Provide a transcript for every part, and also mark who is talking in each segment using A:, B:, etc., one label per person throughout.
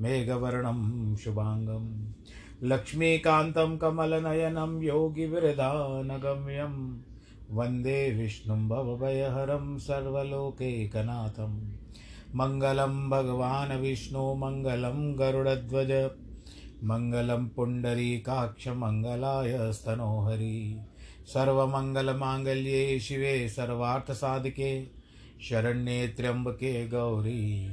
A: मेघवर्णं शुभाङ्गं लक्ष्मीकान्तं कमलनयनं योगिविरदानगम्यं वंदे विष्णुं भवभयहरं सर्वलोकैकनाथं मङ्गलं भगवान् विष्णु, मङ्गलं गरुडध्वज। मङ्गलं पुण्डरीकाक्षमङ्गलाय स्तनोहरि। सर्वमङ्गलमाङ्गल्ये शिवे सर्वार्थसाधिके। शरण्ये त्र्यम्बके गौरी।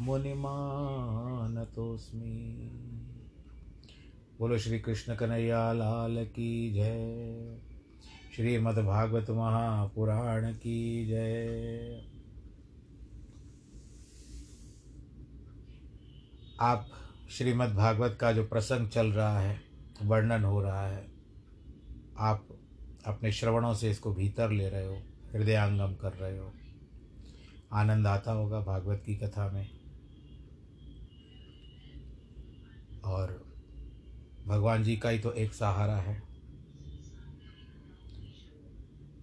A: मुनिमानतोऽस्मि। बोलो श्री कृष्ण कन्हैया, लाल की जय। श्रीमद्भागवत महापुराण की जय। आप श्रीमद्भागवत का जो प्रसंग चल रहा है, वर्णन हो रहा है, आप अपने श्रवणों से इसको भीतर ले रहे हो, हृदयांगम कर रहे हो। आनंद आता होगा भागवत की कथा में। और भगवान जी का ही तो एक सहारा है।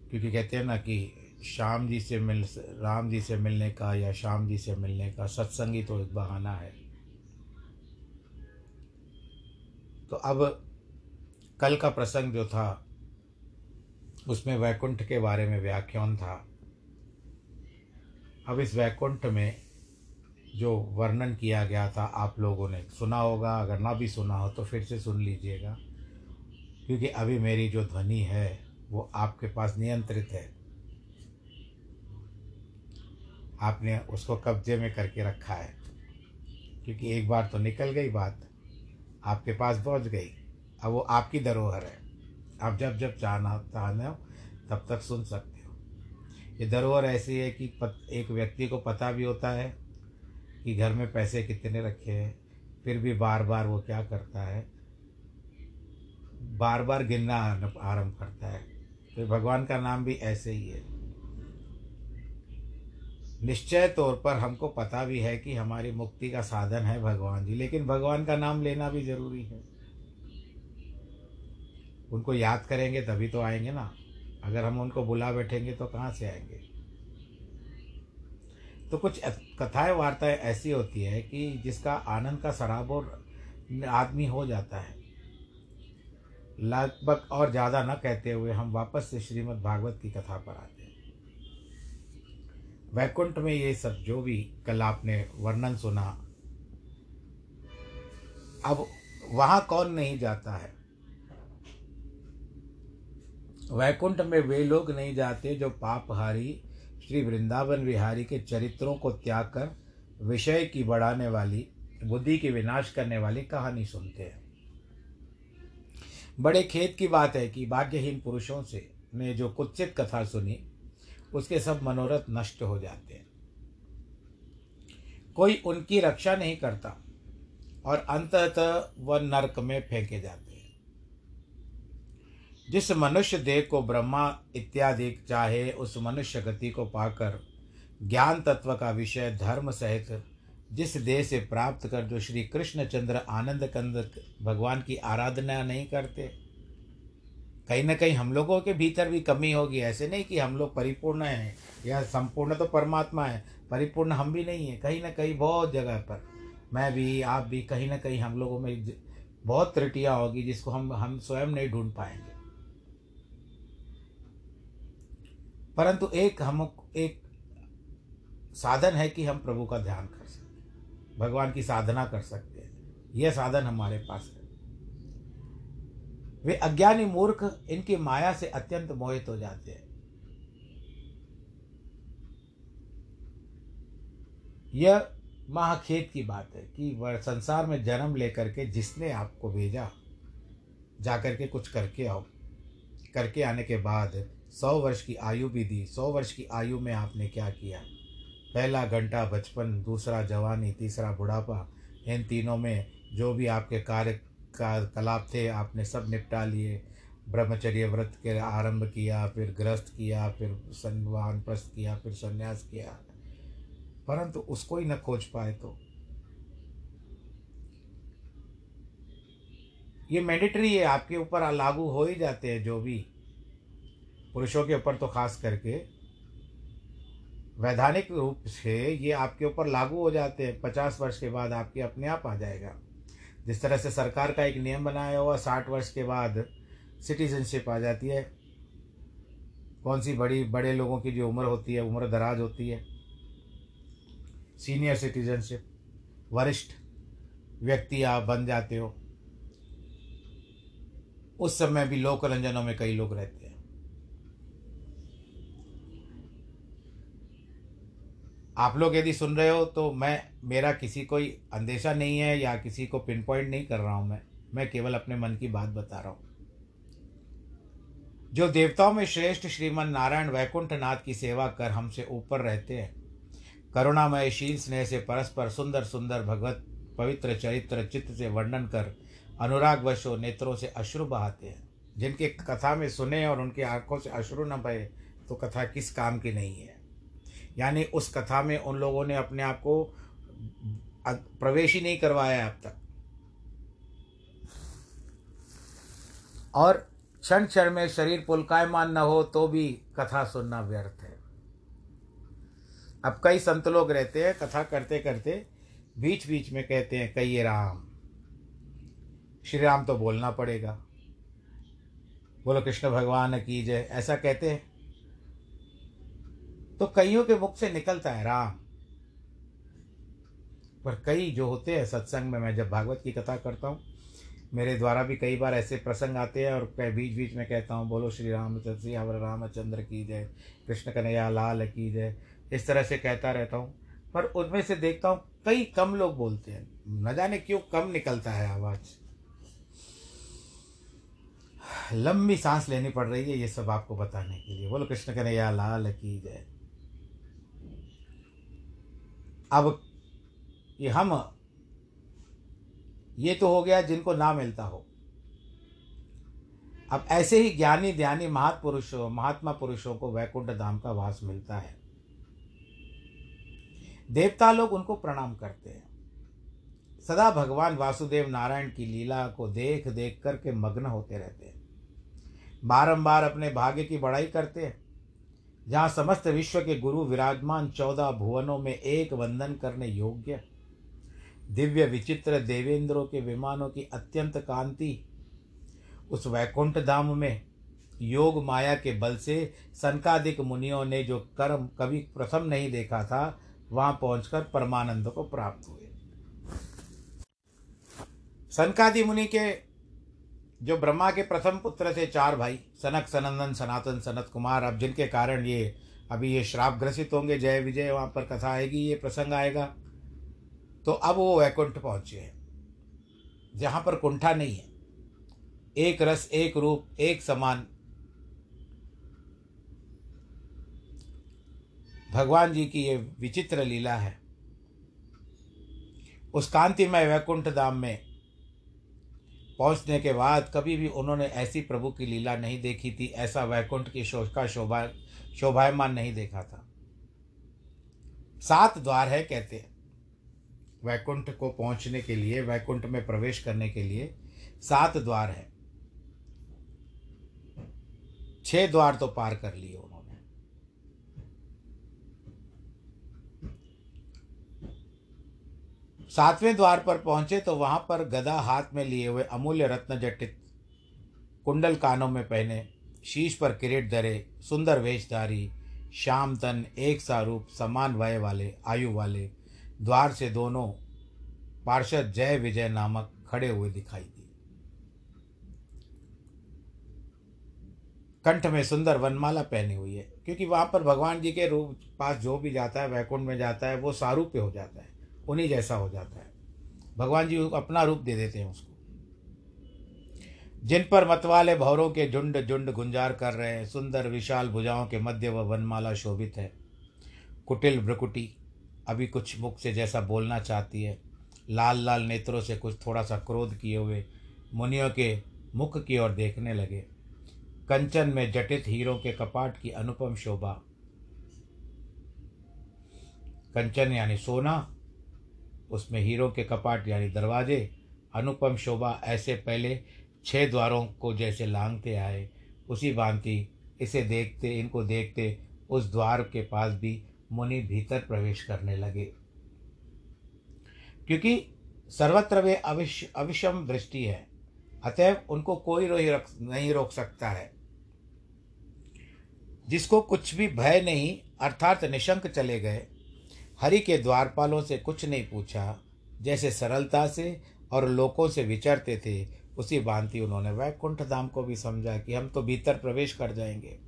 A: क्योंकि कहते हैं ना कि श्याम जी से मिल, राम जी से मिलने का या श्याम जी से मिलने का सत्संगी तो एक बहाना है। तो अब कल का प्रसंग जो था, उसमें वैकुंठ के बारे में व्याख्यान था। अब इस वैकुंठ में जो वर्णन किया गया था आप लोगों ने सुना होगा अगर ना भी सुना हो तो फिर से सुन लीजिएगा। क्योंकि अभी मेरी जो ध्वनि है वो आपके पास नियंत्रित है। आपने उसको कब्जे में करके रखा है। क्योंकि एक बार तो निकल गई बात आपके पास पहुँच गई। अब वो आपकी धरोहर है। आप जब जब चाहना चाहना हो तब तक सुन सकते हो। ये धरोहर ऐसी है कि पत, एक व्यक्ति को पता भी होता है कि घर में पैसे कितने रखे हैं, फिर भी बार बार वो क्या करता है? बार बार गिनना आरंभ करता है। तो भगवान का नाम भी ऐसे ही है। निश्चय तौर पर हमको पता भी है कि हमारी मुक्ति का साधन है भगवान जी, लेकिन भगवान का नाम लेना भी ज़रूरी है। उनको याद करेंगे तभी तो आएँगे ना। अगर हम उनको बुला बैठेंगे तो कहाँ से आएँगे? तो कुछ कथाएँ, वार्ताएँ ऐसी होती है कि जिसका आनंद का सराबोर आदमी हो जाता है। लगभग और ज़्यादा न कहते हुए हम वापस से श्रीमद् भागवत की कथा पर आते हैं। वैकुंठ में ये सब जो भी कल आपने वर्णन सुना, अब वहाँ कौन नहीं जाता है? वैकुंठ में वे लोग नहीं जाते जो पापहारी श्री वृंदावन विहारी के चरित्रों को त्याग कर विषय की बढ़ाने वाली, बुद्धि की विनाश करने वाली कहानी सुनते हैं। बड़े खेत की बात है कि भाग्यहीन पुरुषों से ने जो कुत्सित कथा सुनी, उसके सब मनोरथ नष्ट हो जाते हैं। कोई उनकी रक्षा नहीं करता और अंततः वह नरक में फेंके जाते हैं। जिस मनुष्य देह को ब्रह्मा इत्यादि चाहे, उस मनुष्य गति को पाकर ज्ञान तत्व का विषय धर्म सहित जिस देह से प्राप्त कर जो श्री कृष्ण चंद्र आनंद कंद भगवान की आराधना नहीं करते, कहीं ना कहीं हम लोगों के भीतर भी कमी होगी। ऐसे नहीं कि हम लोग परिपूर्ण हैं, या संपूर्ण तो परमात्मा है, परिपूर्ण हम भी नहीं हैं, कहीं ना कहीं बहुत जगह पर। मैं भी, आप भी, कहीं ना कहीं हम लोगों में बहुत त्रुटियाँ होगी जिसको हम हम स्वयं नहीं ढूंढ पाएँगे। परंतु एक हम, एक साधन है कि हम प्रभु का ध्यान कर सकते भगवान की साधना कर सकते हैं। यह साधन हमारे पास है। वे अज्ञानी मूर्ख, इनकी माया से अत्यंत मोहित हो जाते हैं। यह महाखेत की बात है कि वह संसार में जन्म लेकर के जिसने आपको भेजा, जाकर के कुछ करके आओ। करके आने के बाद सौ वर्ष की आयु भी दी। सौ वर्ष की आयु में आपने क्या किया? पहला घंटा बचपन, दूसरा जवानी, तीसरा बुढ़ापा, इन तीनों में जो भी आपके कार्य का कलाप थे, आपने सब निपटा लिए। ब्रह्मचर्य व्रत के आरंभ किया, फिर ग्रस्त किया, फिर संवान प्रस्त किया, फिर संन्यास किया। परंतु उसको ही न खोज पाए तो। ये मैंडेटरी है, आपके ऊपर लागू हो ही जाते हैं जो भी। पुरुषों के ऊपर तो खास करके वैधानिक रूप से ये आपके ऊपर लागू हो जाते हैं। पचास वर्ष के बाद आपके अपने आप आ जाएगा। जिस तरह से सरकार का एक नियम बनाया हुआ साठ वर्ष के बाद सिटीजनशिप आ जाती है। कौन सी बड़ी, बड़े लोगों की जो उम्र होती है, उम्र दराज होती है। सीनियर सिटीजनशिप, वरिष्ठ व्यक्ति आप बन जाते हो। उस समय भी लोक रंजनों में कई लोग रहते हैं। आप लोग यदि सुन रहे हो तो मैं, मेरा किसी कोई अंदेशा नहीं है या किसी को पिन पॉइंट नहीं कर रहा हूँ मैं। मैं केवल अपने मन की बात बता रहा हूँ। जो देवताओं में श्रेष्ठ श्रीमन नारायण वैकुंठ नाथ की सेवा कर हमसे ऊपर रहते हैं। करुणामय शील स्नेह से परस्पर सुंदर सुंदर भगवत पवित्र चरित्र चित्त से वर्णन कर अनुराग वशो नेत्रों से अश्रु बहाते हैं। जिनके कथा में सुने और उनकी आँखों से अश्रु न बहे तो कथा किस काम की नहीं है? यानी उस कथा में उन लोगों ने अपने आप को प्रवेश ही नहीं करवाया अब तक। और क्षण क्षण में शरीर पुलकायमान न हो तो भी कथा सुनना व्यर्थ है। अब कई संत लोग रहते हैं, कथा करते करते बीच बीच में कहते हैं, कहिए राम। श्री राम तो बोलना पड़ेगा। बोलो, कृष्ण भगवान की जय। ऐसा कहते हैं। तो कईयों के मुख से निकलता है राम। पर कई जो होते हैं सत्संग में, मैं जब भागवत की कथा करता हूँ, मेरे द्वारा भी कई बार ऐसे प्रसंग आते हैं और बीच बीच में कहता हूँ, बोलो श्री राम, श्री हवर रामचंद्र की जय, कृष्ण कन्हैया लाल की जय, इस तरह से कहता रहता हूँ। पर उनमें से देखता हूँ, कई कम लोग बोलते हैं। न जाने क्यों कम निकलता है आवाज़। लंबी सांस लेनी पड़ रही है ये सब आपको बताने के लिए। बोलो, कृष्ण कन्हैया लाल की जय। अब ये हम, ये तो हो गया जिनको ना मिलता हो। अब ऐसे ही ज्ञानी ध्यानी महापुरुषों, महात्मा पुरुषों को वैकुंठ धाम का वास मिलता है। देवता लोग उनको प्रणाम करते हैं। सदा भगवान वासुदेव नारायण की लीला को देख देख करके मग्न होते रहते हैं। बारंबार अपने भाग्य की बड़ाई करते हैं। जहाँ समस्त विश्व के गुरु विराजमान चौदह भुवनों में एक वंदन करने योग्य, दिव्य विचित्र देवेंद्रों के विमानों की अत्यंत कांति, उस वैकुंठ धाम में योग माया के बल से संकादिक मुनियों ने जो कर्म कभी प्रथम नहीं देखा था, वहाँ पहुंचकर परमानंद को प्राप्त हुए। सनकादि मुनि के जो ब्रह्मा के प्रथम पुत्र थे चार भाई, सनक, सनंदन, सनातन, सनत कुमार, अब जिनके कारण ये, अभी ये श्राप ग्रसित होंगे, जय विजय, वहाँ पर कथा आएगी, ये प्रसंग आएगा। तो अब वो वैकुंठ पहुँचे हैं, जहाँ पर कुंठा नहीं है। एक रस, एक रूप, एक समान। भगवान जी की ये विचित्र लीला है। उस कांतिमय वैकुंठ धाम में पहुँचने के बाद कभी भी उन्होंने ऐसी प्रभु की लीला नहीं देखी थी, ऐसा वैकुंठ की शोष शोभा शोभायमान नहीं देखा था। सात द्वार है कहते हैं। वैकुंठ को पहुँचने के लिए, वैकुंठ में प्रवेश करने के लिए सात द्वार है। छह द्वार तो पार कर लिए उन्होंने सातवें द्वार पर पहुँचे तो वहाँ पर गदा हाथ में लिए हुए अमूल्य रत्न जटित कुंडल कानों में पहने, शीश पर किरीट धरे, सुंदर वेशधारी श्याम तन एक सा रूप, समान वय वाले, आयु वाले, द्वार से दोनों पार्षद जय विजय नामक खड़े हुए दिखाई दिए। कंठ में सुंदर वनमाला पहनी हुई है, क्योंकि वहाँ पर भगवान जी के रूप पास जो भी जाता है, वैकुंठ में जाता है, वो सारूप्य हो जाता है। उन्हीं जैसा हो जाता है। भगवान जी अपना रूप दे देते हैं उसको। जिन पर मतवाले भौरों के झुंड झुंड गुंजार कर रहे हैं, सुंदर विशाल भुजाओं के मध्य व वनमाला शोभित है। कुटिल भ्रकुटी, अभी कुछ मुख से जैसा बोलना चाहती है। लाल लाल नेत्रों से कुछ थोड़ा सा क्रोध किए हुए मुनियों के मुख की ओर देखने लगे। कंचन में जटित हीरों के कपाट की अनुपम शोभा। कंचन यानी सोना उसमें हीरो के कपाट यानी दरवाजे, अनुपम शोभा ऐसे पहले छह द्वारों को जैसे लांगते आए। उसी भांति इसे देखते, इनको देखते उस द्वार के पास भी मुनि भीतर प्रवेश करने लगे। क्योंकि सर्वत्र वे अविश, अविषम दृष्टि है, अतएव उनको कोई रोक नहीं रोक सकता है। जिसको कुछ भी भय नहीं, अर्थात निशंक चले गए हरि के द्वारपालों से कुछ नहीं पूछा। जैसे सरलता से और लोगों से विचरते थे, उसी भांति उन्होंने वैकुंठ धाम को भी समझा कि हम तो भीतर प्रवेश कर जाएँगे।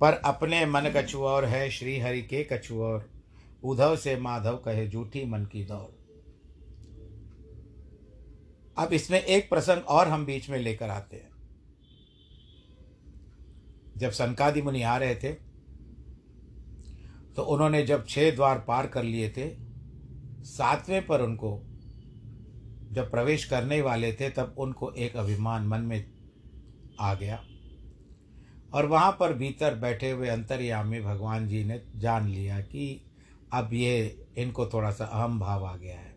A: पर अपने मन कछुआ है श्री हरि के कछुआ उधव से माधव कहे, झूठी मन की दौड़। अब इसमें एक प्रसंग और हम बीच में लेकर आते हैं। जब सनकादि मुनि आ रहे थे तो उन्होंने जब छह द्वार पार कर लिए थे, सातवें पर उनको जब प्रवेश करने वाले थे, तब उनको एक अभिमान मन में आ गया। और वहाँ पर भीतर बैठे हुए अंतर्यामी भगवान जी ने जान लिया कि अब ये, इनको थोड़ा सा अहम भाव आ गया है।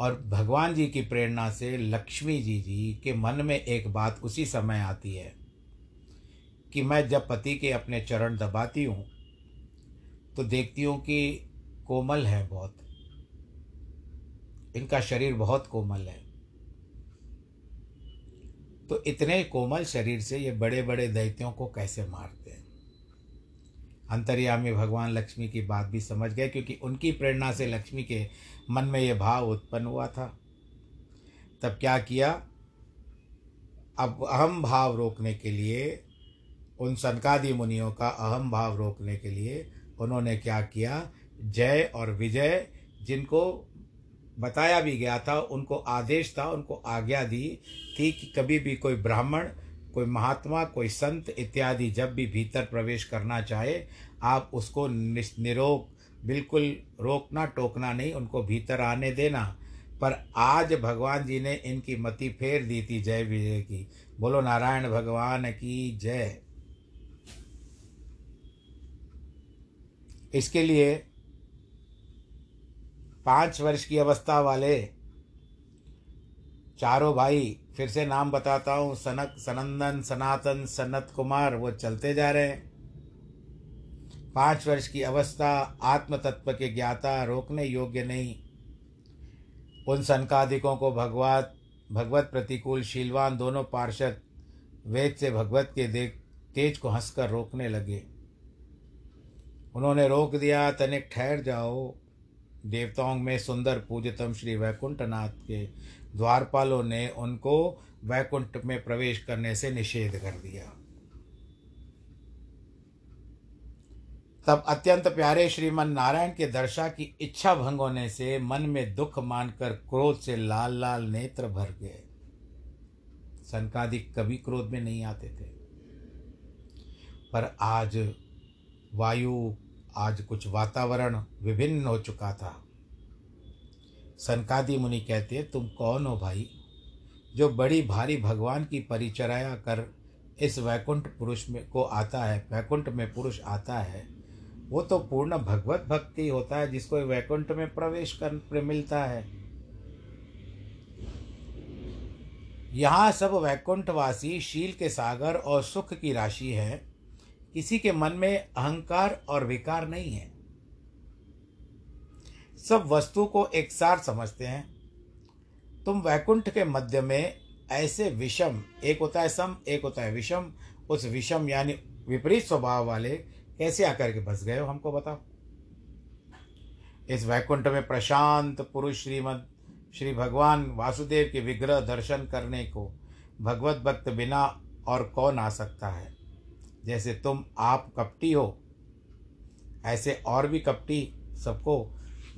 A: और भगवान जी की प्रेरणा से लक्ष्मी जी जी के मन में एक बात उसी समय आती है कि मैं जब पति के अपने चरण दबाती हूँ तो देखती हूँ कि कोमल है बहुत। इनका शरीर बहुत कोमल है। तो इतने कोमल शरीर से ये बड़े बड़े दैत्यों को कैसे मारते हैं? अंतर्यामी भगवान लक्ष्मी की बात भी समझ गए, क्योंकि उनकी प्रेरणा से लक्ष्मी के मन में ये भाव उत्पन्न हुआ था। तब क्या किया? अब अहम भाव रोकने के लिए उन सनकादि मुनियों का अहम भाव रोकने के लिए उन्होंने क्या किया? जय और विजय, जिनको बताया भी गया था, उनको आदेश था, उनको आज्ञा दी थी कि कभी भी कोई ब्राह्मण, कोई महात्मा, कोई संत इत्यादि जब भी भीतर प्रवेश करना चाहे, आप उसको निरोग, बिल्कुल रोकना, टोकना नहीं, उनको भीतर आने देना। पर आज भगवान जी ने इनकी मति फेर दी थी जय विजय की। बोलो नारायण भगवान की जय। इसके लिए पाँच वर्ष की अवस्था वाले चारों भाई फिर से नाम बताता हूँ, सनक, सनंदन, सनातन, सनत कुमार, वो चलते जा रहे हैं। पाँच वर्ष की अवस्था आत्म तत्व के ज्ञाता रोकने योग्य नहीं। उन संकादिकों को भगवत भगवत प्रतिकूल शीलवान दोनों पार्षद वेद से भगवत के देख, तेज को हंसकर रोकने लगे। उन्होंने रोक दिया, तनिक ठहर जाओ। देवताओं में सुंदर पूजतम श्री वैकुंठनाथ के द्वारपालों ने उनको वैकुंठ में प्रवेश करने से निषेध कर दिया। तब अत्यंत प्यारे श्रीमन नारायण के दर्शा की इच्छा भंग होने से मन में दुख मानकर क्रोध से लाल लाल नेत्र भर गए। संकादिक कभी क्रोध में नहीं आते थे। पर आज वायु आज कुछ वातावरण विभिन्न हो चुका था। सनकादि मुनि कहते हैं तुम कौन हो भाई जो बड़ी भारी भगवान की परिचर्या कर इस वैकुंठ पुरुष में को आता है, वैकुंठ में पुरुष आता है? वो तो पूर्ण भगवत भक्ति होता है जिसको वैकुंठ में प्रवेश कर मिलता है। यहाँ सब वैकुंठवासी शील के सागर और सुख की राशि है। किसी के मन में अहंकार और विकार नहीं है। सब वस्तु को एक सार समझते हैं। तुम वैकुंठ के मध्य में ऐसे विषम, एक होता है सम, एक होता है विषम, उस विषम यानी विपरीत स्वभाव वाले कैसे आकर के बस गए हो हमको बताओ। इस वैकुंठ में प्रशांत पुरुष श्रीमद, श्री भगवान वासुदेव के विग्रह दर्शन करने को भगवत भक्त बिना और कौन आ सकता है? जैसे तुम आप कपटी हो, ऐसे और भी कपटी सबको,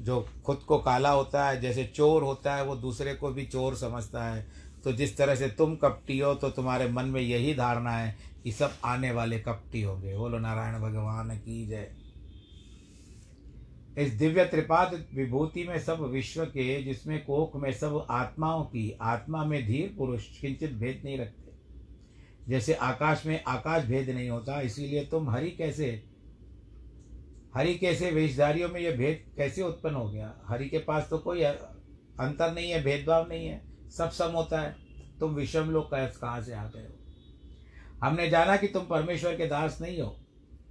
A: जो खुद को काला होता है, जैसे चोर होता है, वो दूसरे को भी चोर समझता है। तो जिस तरह से तुम कपटी हो तो तुम्हारे मन में यही धारणा है कि सब आने वाले कपटी होंगे। बोलो, नारायण भगवान की जय। इस दिव्य त्रिपाद विभूति में सब विश्व के, जिसमें कोख में सब आत्माओं की, आत्मा में धीर पुरुष, किंचित भेद नहीं रखते। जैसे आकाश में आकाश भेद नहीं होता, इसीलिए तुम हरि कैसे हरि कैसे वेशधारियों में यह भेद कैसे उत्पन्न हो गया? हरि के पास तो कोई अंतर नहीं है, भेदभाव नहीं है, सब सम होता है। तुम विषम लोग कहाँ से आ गए हो? हमने जाना कि तुम परमेश्वर के दास नहीं हो,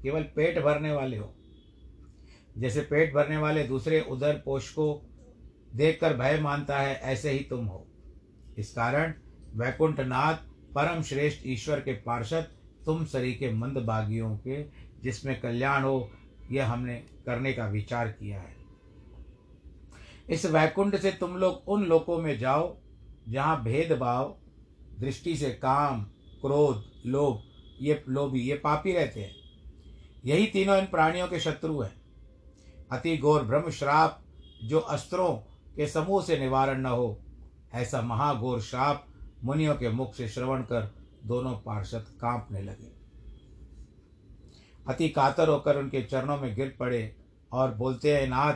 A: केवल पेट भरने वाले हो। जैसे पेट भरने वाले दूसरे उधर पोष को देखकर भय मानता है, ऐसे ही तुम हो। इस कारण वैकुंठ नाथ परम श्रेष्ठ ईश्वर के पार्षद, तुम सरी के मंद बागियों के, जिसमें कल्याण हो, यह हमने करने का विचार किया है। इस वैकुंठ से तुम लोग उन लोकों में जाओ, जहाँ भेदभाव, दृष्टि से काम, क्रोध, लोभ, ये लोभी, ये पापी रहते हैं। यही तीनों इन प्राणियों के शत्रु हैं। अति घोर ब्रह्म श्राप, जो अस्त्रों के समूह से निवारण न हो, ऐसा महाघोर श्राप मुनियों के मुख से श्रवण कर दोनों पार्षद कांपने लगे। अति कातर होकर उनके चरणों में गिर पड़े और बोलते हैं नाथ,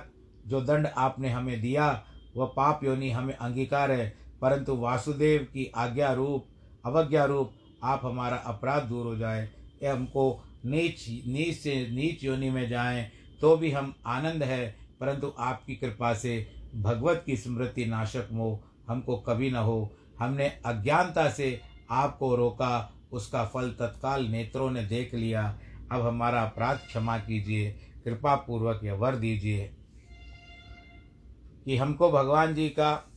A: जो दंड आपने हमें दिया, वह पाप योनि हमें अंगीकार है, परंतु वासुदेव की आज्ञा रूप, अवज्ञा रूप आप हमारा अपराध दूर हो जाए। ये हमको नीच नीच से नीच योनि में जाएँ तो भी हम आनंद है, परंतु आपकी कृपा से भगवत की स्मृति नाशक मोह हमको कभी न हो। हमने अज्ञानता से आपको रोका, उसका फल तत्काल नेत्रों ने देख लिया। अब हमारा अपराध क्षमा कीजिए कृपा पूर्वक यह वर दीजिए कि हमको भगवान जी का,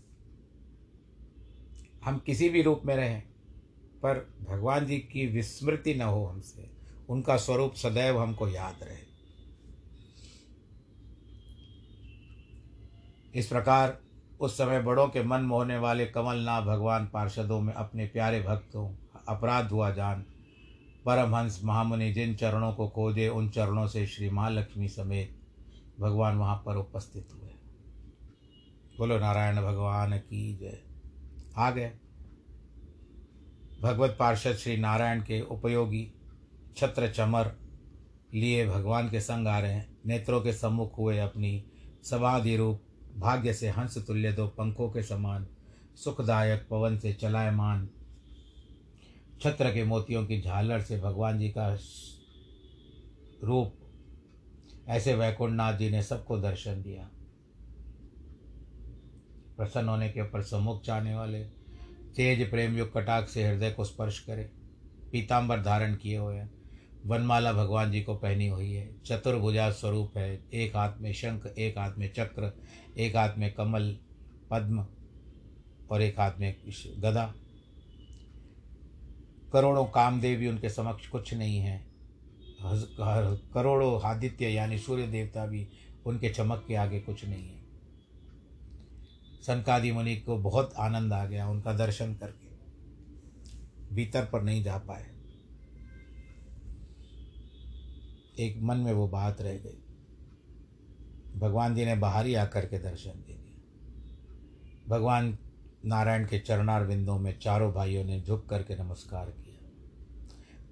A: हम किसी भी रूप में रहें, पर भगवान जी की विस्मृति न हो हमसे। उनका स्वरूप सदैव हमको याद रहे। इस प्रकार उस समय बड़ों के मन मोहने वाले कमलनाथ भगवान पार्षदों में अपने प्यारे भक्तों, अपराध हुआ जान। परमहंस महामुनि जिन चरणों को खोजे, उन चरणों से श्री महालक्ष्मी समेत भगवान वहाँ पर उपस्थित हुए। बोलो, नारायण भगवान की जय। आ गए भगवत पार्षद श्री नारायण के उपयोगी छत्र चमर लिए भगवान के संग आ रहे हैं। नेत्रों के सम्मुख हुए अपनी समाधि रूप भाग्य से हंस तुल्य दो पंखों के समान, सुखदायक पवन से चलायमान। छत्र के मोतियों की झालर से भगवान जी का रूप, ऐसे वैकुंठनाथ जी ने सबको दर्शन दिया। प्रसन्न होने के ऊपर सम्मुख चाहने वाले तेज प्रेम युग कटाक से हृदय को स्पर्श करे। पीताम्बर धारण किए हुए हैं। वनमाला भगवान जी को पहनी हुई है। चतुर्भुजा स्वरूप है। एक हाथ में शंख, एक हाथ में चक्र एक हाथ में कमल, पद्म और एक हाथ में गदा। करोड़ों कामदेवी उनके समक्ष कुछ नहीं है। करोड़ों आदित्य यानी सूर्य देवता भी उनके चमक के आगे कुछ नहीं है। सनकादि मुनि को बहुत आनंद आ गया उनका दर्शन करके। भीतर पर नहीं जा पाए। एक मन में वो बात रह गई। भगवान जी ने बाहर ही आकर के दर्शन दे दिया भगवान नारायण के चरणार बिंदों में चारों भाइयों ने झुक करके नमस्कार किया।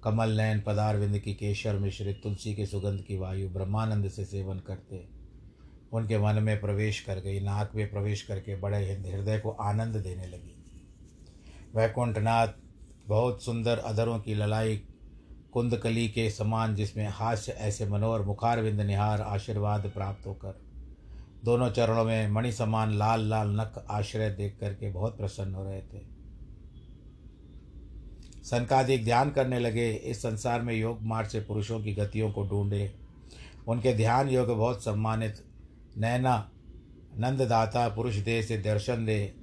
A: कमल नयन पदारविंद की केशर मिश्रित, तुलसी के सुगंध की वायु, ब्रह्मानंद से सेवन करते, उनके मन में प्रवेश कर गई, नाक में प्रवेश करके बड़े हृदय को आनंद देने लगी। वैकुंठनाथ, बहुत सुंदर अधरों की ललाई कुंदकली के समान जिसमें हास्य ऐसे मनोहर मुखारविंद निहार, आशीर्वाद प्राप्त होकर। दोनों चरणों में मणि समान लाल लाल नख आश्रय देख करके बहुत प्रसन्न हो रहे थे। संकादिक ध्यान करने लगे, इस संसार में योग मार्ग से पुरुषों की गतियों को ढूंढे। उनके ध्यान योग बहुत सम्मानित। नैना, नंददाता, पुरुष देह से दर्शन दे,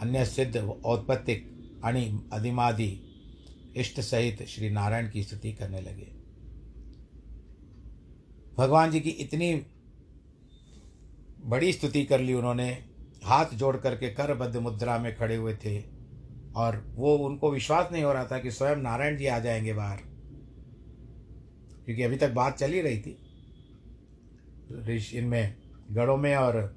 A: अन्य सिद्ध औत्पत्तिक, अणि, अधिमादि इष्ट सहित श्री नारायण की स्तुति करने लगे। भगवान जी की इतनी बड़ी स्तुति कर ली उन्होंने। हाथ जोड़ करके करबद्ध मुद्रा में खड़े हुए थे और वो उनको विश्वास नहीं हो रहा था कि स्वयं नारायण जी आ जाएँगे बाहर, क्योंकि अभी तक बात चल ही रही थी। ऋषि इनमें गढ़ों में और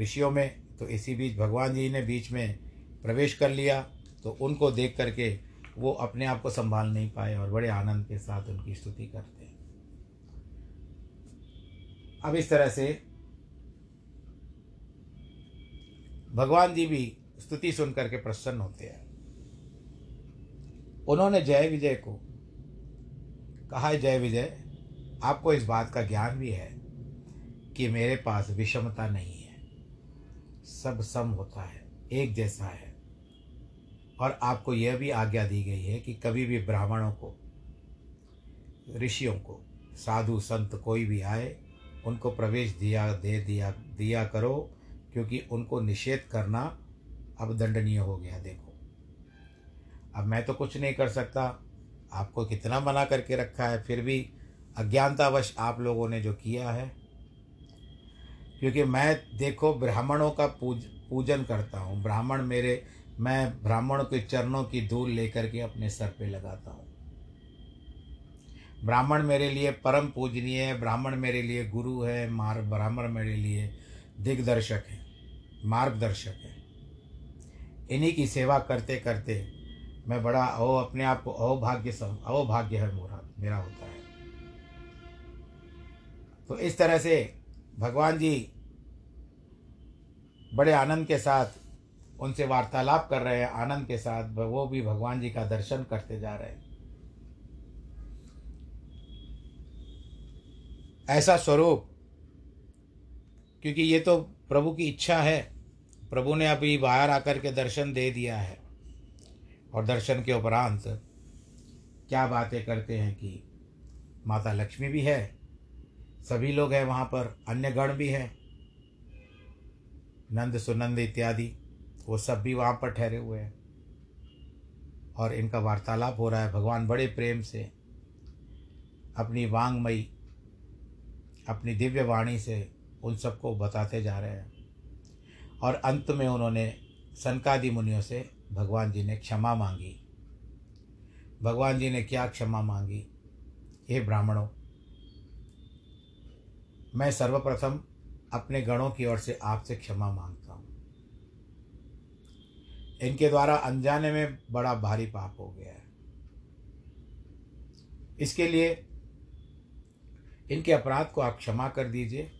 A: ऋषियों में तो इसी बीच भगवान जी ने बीच में प्रवेश कर लिया तो उनको देख करके वो अपने आप को संभाल नहीं पाए और बड़े आनंद के साथ उनकी स्तुति करते हैं। अब इस तरह से भगवान जी भी स्तुति सुन करके प्रसन्न होते हैं। उन्होंने जय विजय को कहा है जय विजय, आपको इस बात का ज्ञान भी है कि मेरे पास विषमता नहीं है। सब सम होता है, एक जैसा है। और आपको यह भी आज्ञा दी गई है कि कभी भी ब्राह्मणों को, ऋषियों को, साधु संत कोई भी आए, उनको प्रवेश दिया, दे दिया दिया करो, क्योंकि उनको निषेध करना अब दंडनीय हो गया, देखो। अब मैं तो कुछ नहीं कर सकता। आपको कितना मना करके रखा है, फिर भी अज्ञानतावश आप लोगों ने जो किया है। क्योंकि मैं, देखो, ब्राह्मणों का पूज, पूजन करता हूँ। ब्राह्मण मेरे मैं ब्राह्मण के चरणों की धूल लेकर के अपने सर पे लगाता हूँ। ब्राह्मण मेरे लिए परम पूजनीय है, ब्राह्मण मेरे लिए गुरु है, मार, ब्राह्मण मेरे लिए दिग्दर्शक है, मार्गदर्शक है। इन्हीं की सेवा करते करते मैं बड़ा ओ अपने आप को अवभाग्य सम अवभाग्य है मोरा, मेरा होता है। तो इस तरह से भगवान जी बड़े आनंद के साथ उनसे वार्तालाप कर रहे हैं आनंद के साथ वो भी भगवान जी का दर्शन करते जा रहे हैं। ऐसा स्वरूप, क्योंकि ये तो प्रभु की इच्छा है, प्रभु ने अभी बाहर आकर के दर्शन दे दिया है, और दर्शन के उपरांत क्या बातें करते हैं कि माता लक्ष्मी भी है, सभी लोग हैं वहाँ पर, अन्य गण भी हैं, नंद सुनंद इत्यादि। वो सब भी वहाँ पर ठहरे हुए हैं। और इनका वार्तालाप हो रहा है भगवान बड़े प्रेम से, अपनी वांगमयी, अपनी दिव्य वाणी से उन सबको बताते जा रहे हैं। और अंत में उन्होंने सनकादि मुनियों से भगवान जी ने क्षमा मांगी। भगवान जी ने क्या क्षमा मांगी? हे ब्राह्मणों, मैं सर्वप्रथम अपने गणों की ओर से आपसे क्षमा माँगता हूँ। इनके द्वारा अनजाने में बड़ा भारी पाप हो गया है। इसके लिए इनके अपराध को आप क्षमा कर दीजिए।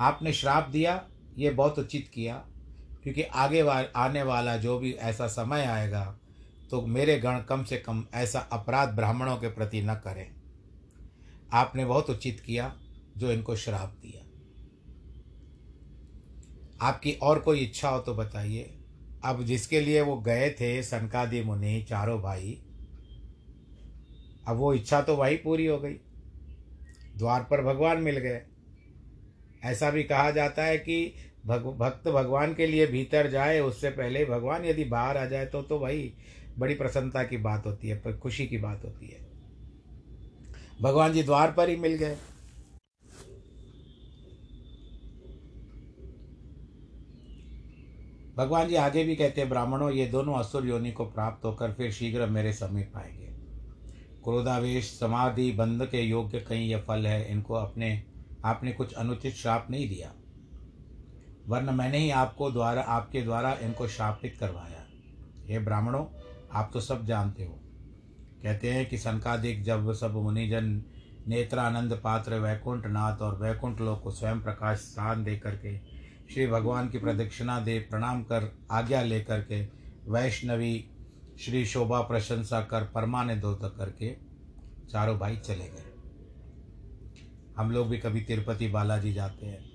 A: आपने श्राप दिया ये बहुत उचित किया क्योंकि आगे वा, आने वाला जो भी ऐसा समय आएगा तो मेरे गण कम से कम ऐसा अपराध ब्राह्मणों के प्रति न करें। आपने बहुत उचित किया जो इनको श्राप दिया। आपकी और कोई इच्छा हो तो बताइए। अब जिसके लिए वो गए थे सनकादि मुनि चारों भाई, अब वो इच्छा तो वही पूरी हो गई। द्वार पर भगवान मिल गए। ऐसा भी कहा जाता है कि भग, भक्त भगवान के लिए भीतर जाए, उससे पहले भगवान यदि बाहर आ जाए तो तो भाई बड़ी प्रसन्नता की बात होती है, खुशी की बात होती है। भगवान जी द्वार पर ही मिल गए। भगवान जी आगे भी कहते हैं, ब्राह्मणों, ये दोनों असुर योनि को प्राप्त होकर फिर शीघ्र मेरे समीप आएँगे। क्रोधावेश, समाधि बंध के योग्य कहीं यह फल है, इनको अपने, आपने कुछ अनुचित श्राप नहीं दिया। वरन मैंने ही आपको द्वारा, आपके द्वारा इनको श्रापित करवाया। हे ब्राह्मणों, आप तो सब जानते हो। कहते हैं कि संकादिक जब सब मुनिजन, नेत्रानंद पात्र वैकुंठ नाथ और वैकुंठ लोक को स्वयं प्रकाश स्थान दे करके श्री भगवान की प्रदक्षिणा दे, प्रणाम कर, आज्ञा लेकर के, वैष्णवी श्री शोभा प्रशंसा कर परमानंद करके चारों भाई चले गए। हम लोग भी कभी तिरुपति बालाजी जाते हैं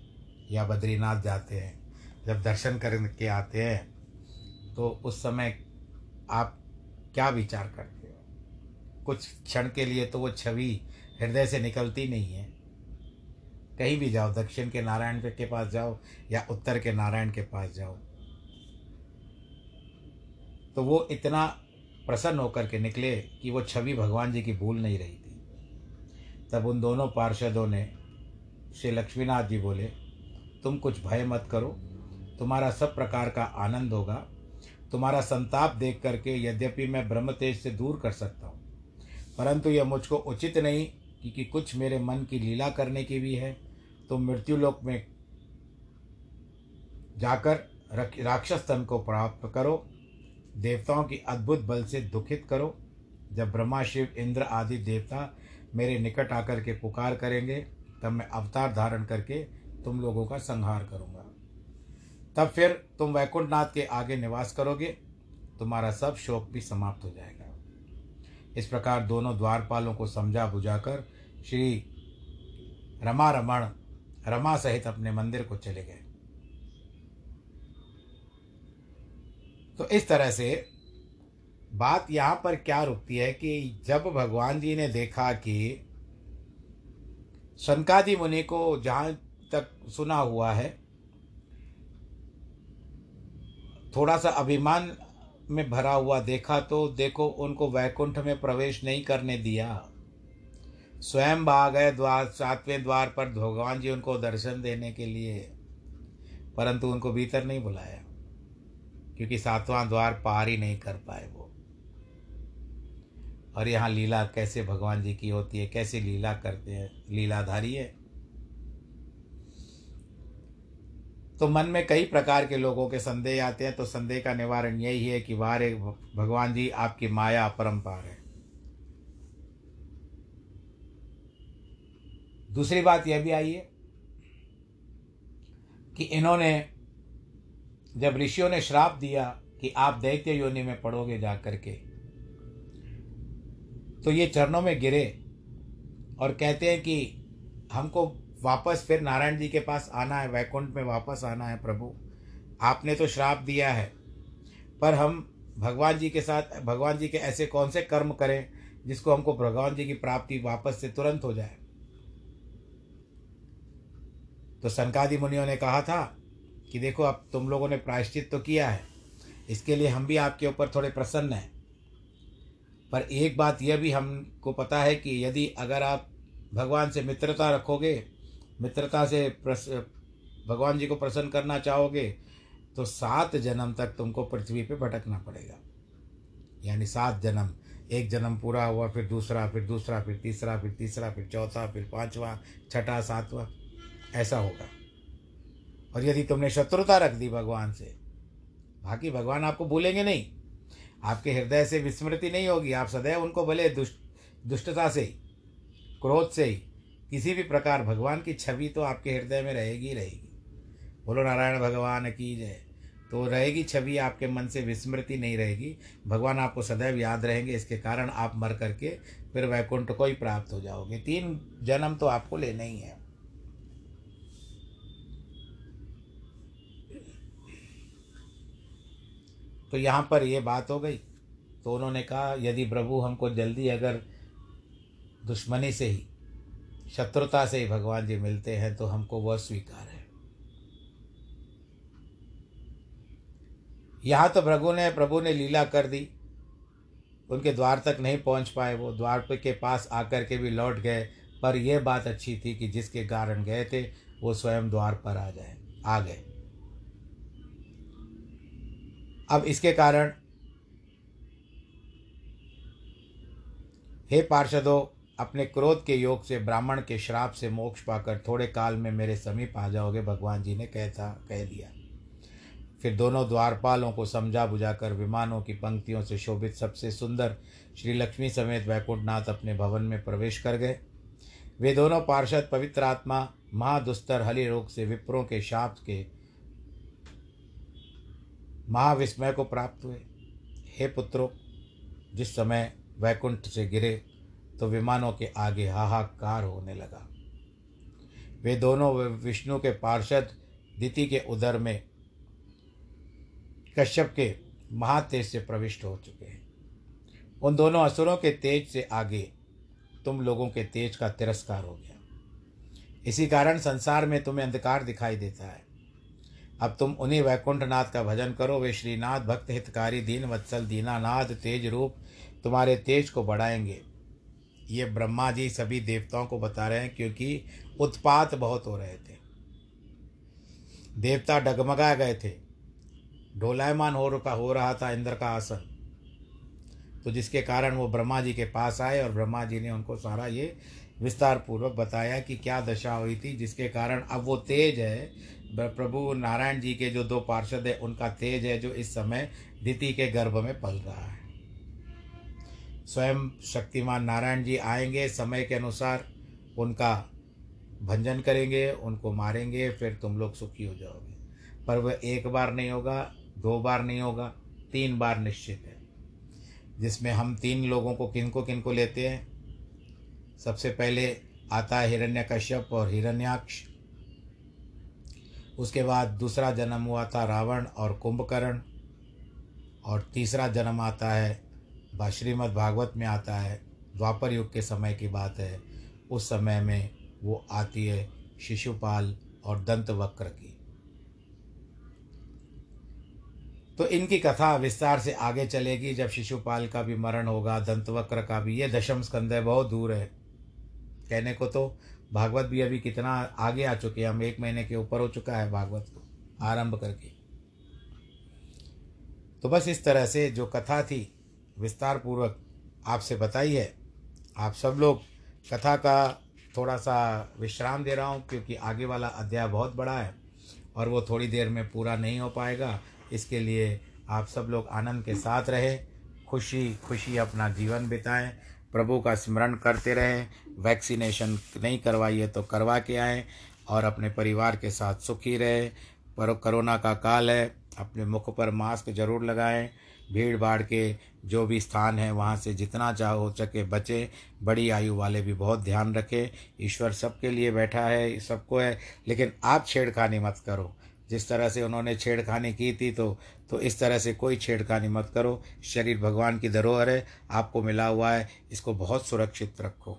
A: या बद्रीनाथ जाते हैं, जब दर्शन करके आते हैं तो उस समय आप क्या विचार करते हो? कुछ क्षण के लिए तो वो छवि हृदय से निकलती नहीं है। कहीं भी जाओ, दक्षिण के नारायण के पास जाओ या उत्तर के नारायण के पास जाओ। तो वो इतना प्रसन्न होकर के निकले कि वो छवि भगवान जी की भूल नहीं रही थी। तब उन दोनों पार्षदों ने श्री लक्ष्मीनाथ जी बोले, तुम कुछ भय मत करो, तुम्हारा सब प्रकार का आनंद होगा। तुम्हारा संताप देख करके यद्यपि मैं ब्रह्म तेज से दूर कर सकता हूँ, परंतु यह मुझको उचित नहीं क्योंकि कुछ मेरे मन की लीला करने की भी है। तो मृत्युलोक में जाकर राक्षस तन को प्राप्त करो। देवताओं की अद्भुत बल से दुखित करो। जब ब्रह्मा, शिव, इंद्र आदि देवता मेरे निकट आकर के पुकार करेंगे, तब मैं अवतार धारण करके तुम लोगों का संहार करूँगा। तब फिर तुम वैकुंठनाथ के आगे निवास करोगे। तुम्हारा सब शोक भी समाप्त हो जाएगा। इस प्रकार दोनों द्वारपालों को समझा बुझाकर श्री रमा रमण रमा सहित अपने मंदिर को चले गए। तो इस तरह से बात यहाँ पर क्या रुकती है कि जब भगवान जी ने देखा कि शनकादि मुनि को जहाँ तक सुना हुआ है, थोड़ा सा अभिमान में भरा हुआ देखा तो देखो उनको वैकुंठ में प्रवेश नहीं करने दिया। स्वयं भाग गए द्वार, सातवें द्वार पर भगवान जी उनको दर्शन देने के लिए, परंतु उनको भीतर नहीं बुलाया, क्योंकि सातवां द्वार पार ही नहीं कर पाए वो। और यहाँ लीला कैसे भगवान जी की होती है, कैसे लीला करते हैं, लीलाधारी है। तो मन में कई प्रकार के लोगों के संदेह आते हैं तो संदेह का निवारण यही है कि वारे भगवान जी आपकी माया अपरंपार है। दूसरी बात यह भी आई है कि इन्होंने, जब ऋषियों ने श्राप दिया कि आप दैत्य योनि में पड़ोगे जा करके तो ये चरणों में गिरे और कहते हैं कि हमको वापस फिर नारायण जी के पास आना है, वैकुंठ में वापस आना है प्रभु। आपने तो श्राप दिया है, पर हम भगवान जी के साथ, भगवान जी के ऐसे कौन से कर्म करें जिसको हमको भगवान जी की प्राप्ति वापस से तुरंत हो जाए? तो सनकादि मुनियों ने कहा था कि देखो, अब तुम लोगों ने प्रायश्चित तो किया है। इसके लिए हम भी आपके ऊपर थोड़े प्रसन्न हैं। पर एक बात यह भी हमको पता है कि यदि अगर आप भगवान से मित्रता रखोगे, मित्रता से प्रस, भगवान जी को प्रसन्न करना चाहोगे तो सात जन्म तक तुमको पृथ्वी पे भटकना पड़ेगा। यानी सात जन्म। एक जन्म पूरा हुआ, फिर दूसरा फिर दूसरा, फिर तीसरा फिर तीसरा, फिर चौथा, फिर पांचवा, छठा, सातवां। ऐसा होगा। और यदि तुमने शत्रुता रख दी भगवान से, बाकी भगवान आपको भूलेंगे नहीं। आपके हृदय से विस्मृति नहीं होगी, आप सदैव उनको भले दुष्ट, दुष्टता से ही, क्रोध से ही, किसी भी प्रकार भगवान की छवि तो आपके हृदय में रहेगी रहेगी। बोलो, नारायण भगवान की जय। तो रहेगी छवि, आपके मन से विस्मृति नहीं रहेगी। भगवान आपको सदैव याद रहेंगे, इसके कारण आप मर करके फिर वैकुंठ को ही प्राप्त हो जाओगे। तीन जन्म तो आपको लेना ही है। तो यहाँ पर ये बात हो गई। तो उन्होंने कहा, यदि प्रभु हमको जल्दी अगर दुश्मनी से ही, शत्रुता से ही भगवान जी मिलते हैं तो हमको वह स्वीकार है। यहाँ तो प्रभु ने प्रभु ने लीला कर दी। उनके द्वार तक नहीं पहुँच पाए वो। द्वार के पास आकर के भी लौट गए, पर यह बात अच्छी थी कि जिसके कारण गए थे, वो स्वयं द्वार पर आ जाए, आ गए। अब इसके कारण हे पार्षदों, अपने क्रोध के योग से, ब्राह्मण के श्राप से मोक्ष पाकर थोड़े काल में मेरे समीप आ जाओगे, भगवान जी ने कहता कह दिया। फिर दोनों द्वारपालों को समझा बुझाकर विमानों की पंक्तियों से शोभित सबसे सुंदर श्री लक्ष्मी समेत वैकुंठनाथ अपने भवन में प्रवेश कर गए। वे दोनों पार्षद पवित्र आत्मा, महादुस्तर हली रोग से विप्रों के शाप के महाविस्मय को प्राप्त हुए। हे पुत्रो, जिस समय वैकुंठ से गिरे तो विमानों के आगे हाहाकार होने लगा। वे दोनों विष्णु के पार्षद, दिति के उदर में कश्यप के महातेज से प्रविष्ट हो चुके हैं। उन दोनों असुरों के तेज से आगे तुम लोगों के तेज का तिरस्कार हो गया। इसी कारण संसार में तुम्हें अंधकार दिखाई देता है। अब तुम उन्हीं वैकुंठनाथ का भजन करो, वे श्रीनाथ भक्त हितकारी दीन वत्सल दीनानाथ तेज रूप तुम्हारे तेज को बढ़ाएँगे। ये ब्रह्मा जी सभी देवताओं को बता रहे हैं क्योंकि उत्पात बहुत हो रहे थे। देवता डगमगा गए थे। ढोलायमान हो रुका, हो रहा था इंद्र का आसन। तो जिसके कारण वो ब्रह्मा जी के पास आए और ब्रह्मा जी ने उनको सारा ये विस्तार पूर्वक बताया कि क्या दशा हुई थी, जिसके कारण अब वो तेज है प्रभु नारायण जी के जो दो पार्षद है, उनका तेज है जो इस समय दिति के गर्भ में पल रहा है। स्वयं शक्तिमान नारायण जी आएँगे, समय के अनुसार उनका भंजन करेंगे, उनको मारेंगे, फिर तुम लोग सुखी हो जाओगे। पर वह एक बार नहीं होगा, दो बार नहीं होगा, तीन बार निश्चित है। जिसमें हम तीन लोगों को किन को किन को लेते हैं? सबसे पहले आता है हिरण्यकश्यप और हिरण्याक्ष। उसके बाद दूसरा जन्म हुआ था रावण और कुंभकर्ण, और तीसरा जन्म आता है श्रीमद् भागवत में आता है, द्वापर युग के समय की बात है। उस समय में वो आती है शिशुपाल और दंत वक्र की। तो इनकी कथा विस्तार से आगे चलेगी। जब शिशुपाल का भी मरण होगा दंतवक्र का भी, ये दशम स्कंद है, बहुत दूर है। कहने को तो भागवत भी अभी कितना आगे आ चुके हैं, हम एक महीने के ऊपर हो चुका है भागवत आरंभ करके। तो बस इस तरह से जो कथा थी विस्तार पूर्वक आपसे बताई है। आप सब लोग कथा का थोड़ा सा विश्राम दे रहा हूँ, क्योंकि आगे वाला अध्याय बहुत बड़ा है, और वो थोड़ी देर में पूरा नहीं हो पाएगा। इसके लिए आप सब लोग आनंद के साथ रहें खुशी खुशी अपना जीवन बिताएँ प्रभु का स्मरण करते रहें, वैक्सीनेशन नहीं करवाई है तो करवा के आएँ और अपने परिवार के साथ सुखी रहे। पर कोरोना का काल है, अपने मुख पर मास्क ज़रूर लगाएँ। भीड़ भाड़ के जो भी स्थान है, वहाँ से जितना चाह हो सके बचे। बड़ी आयु वाले भी बहुत ध्यान रखें। ईश्वर सबके लिए बैठा है, सबको है, लेकिन आप छेड़खानी मत करो। जिस तरह से उन्होंने छेड़खानी की थी तो तो इस तरह से कोई छेड़खानी मत करो। शरीर भगवान की धरोहर है, आपको मिला हुआ है, इसको बहुत सुरक्षित रखो।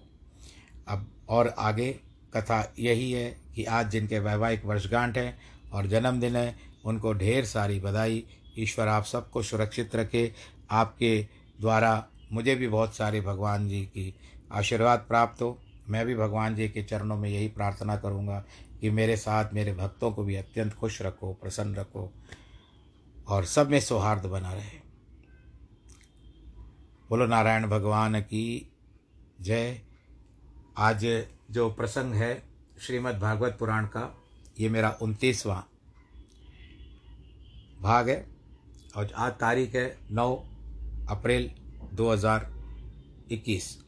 A: अब और आगे कथा यही है कि आज जिनके वैवाहिक वर्षगांठ है और जन्मदिन है, उनको ढेर सारी बधाई। ईश्वर आप सबको सुरक्षित रखे। आपके द्वारा मुझे भी बहुत सारे भगवान जी की आशीर्वाद प्राप्त हो। मैं भी भगवान जी के चरणों में यही प्रार्थना करूँगा कि मेरे साथ मेरे भक्तों को भी अत्यंत खुश रखो, प्रसन्न रखो और सब में सौहार्द बना रहे। बोलो, नारायण भगवान की जय। आज जो प्रसंग है श्रीमद् भागवत पुराण का, ये मेरा उनतीसवां भाग है और आज तारीख है नौ अप्रैल 2021